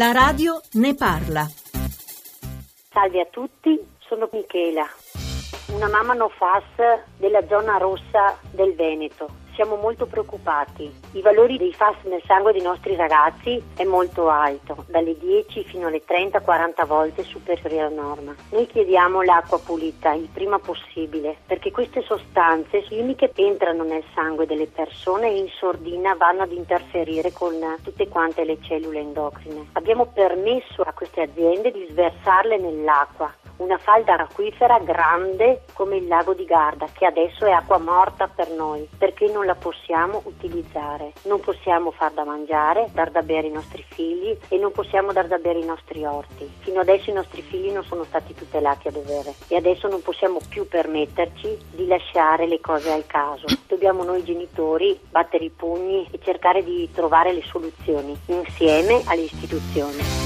La radio ne parla. Salve a tutti, sono Michela, una mamma no fas della zona rossa del Veneto siamo molto preoccupati. I valori dei FAS nel sangue dei nostri ragazzi è molto alto, dalle 10 fino alle 30-40 volte superiori alla norma. Noi chiediamo l'acqua pulita il prima possibile perché queste sostanze chimiche entrano nel sangue delle persone e in sordina vanno ad interferire con tutte quante le cellule endocrine. Abbiamo permesso a queste aziende di sversarle nell'acqua una falda acquifera grande come il lago di Garda, che adesso è acqua morta per noi, perché non la possiamo utilizzare. Non possiamo far da mangiare, dar da bere ai nostri figli e non possiamo dar da bere ai nostri orti. Fino adesso i nostri figli non sono stati tutelati a dovere e adesso non possiamo più permetterci di lasciare le cose al caso. Dobbiamo noi genitori battere i pugni e cercare di trovare le soluzioni insieme alle istituzioni.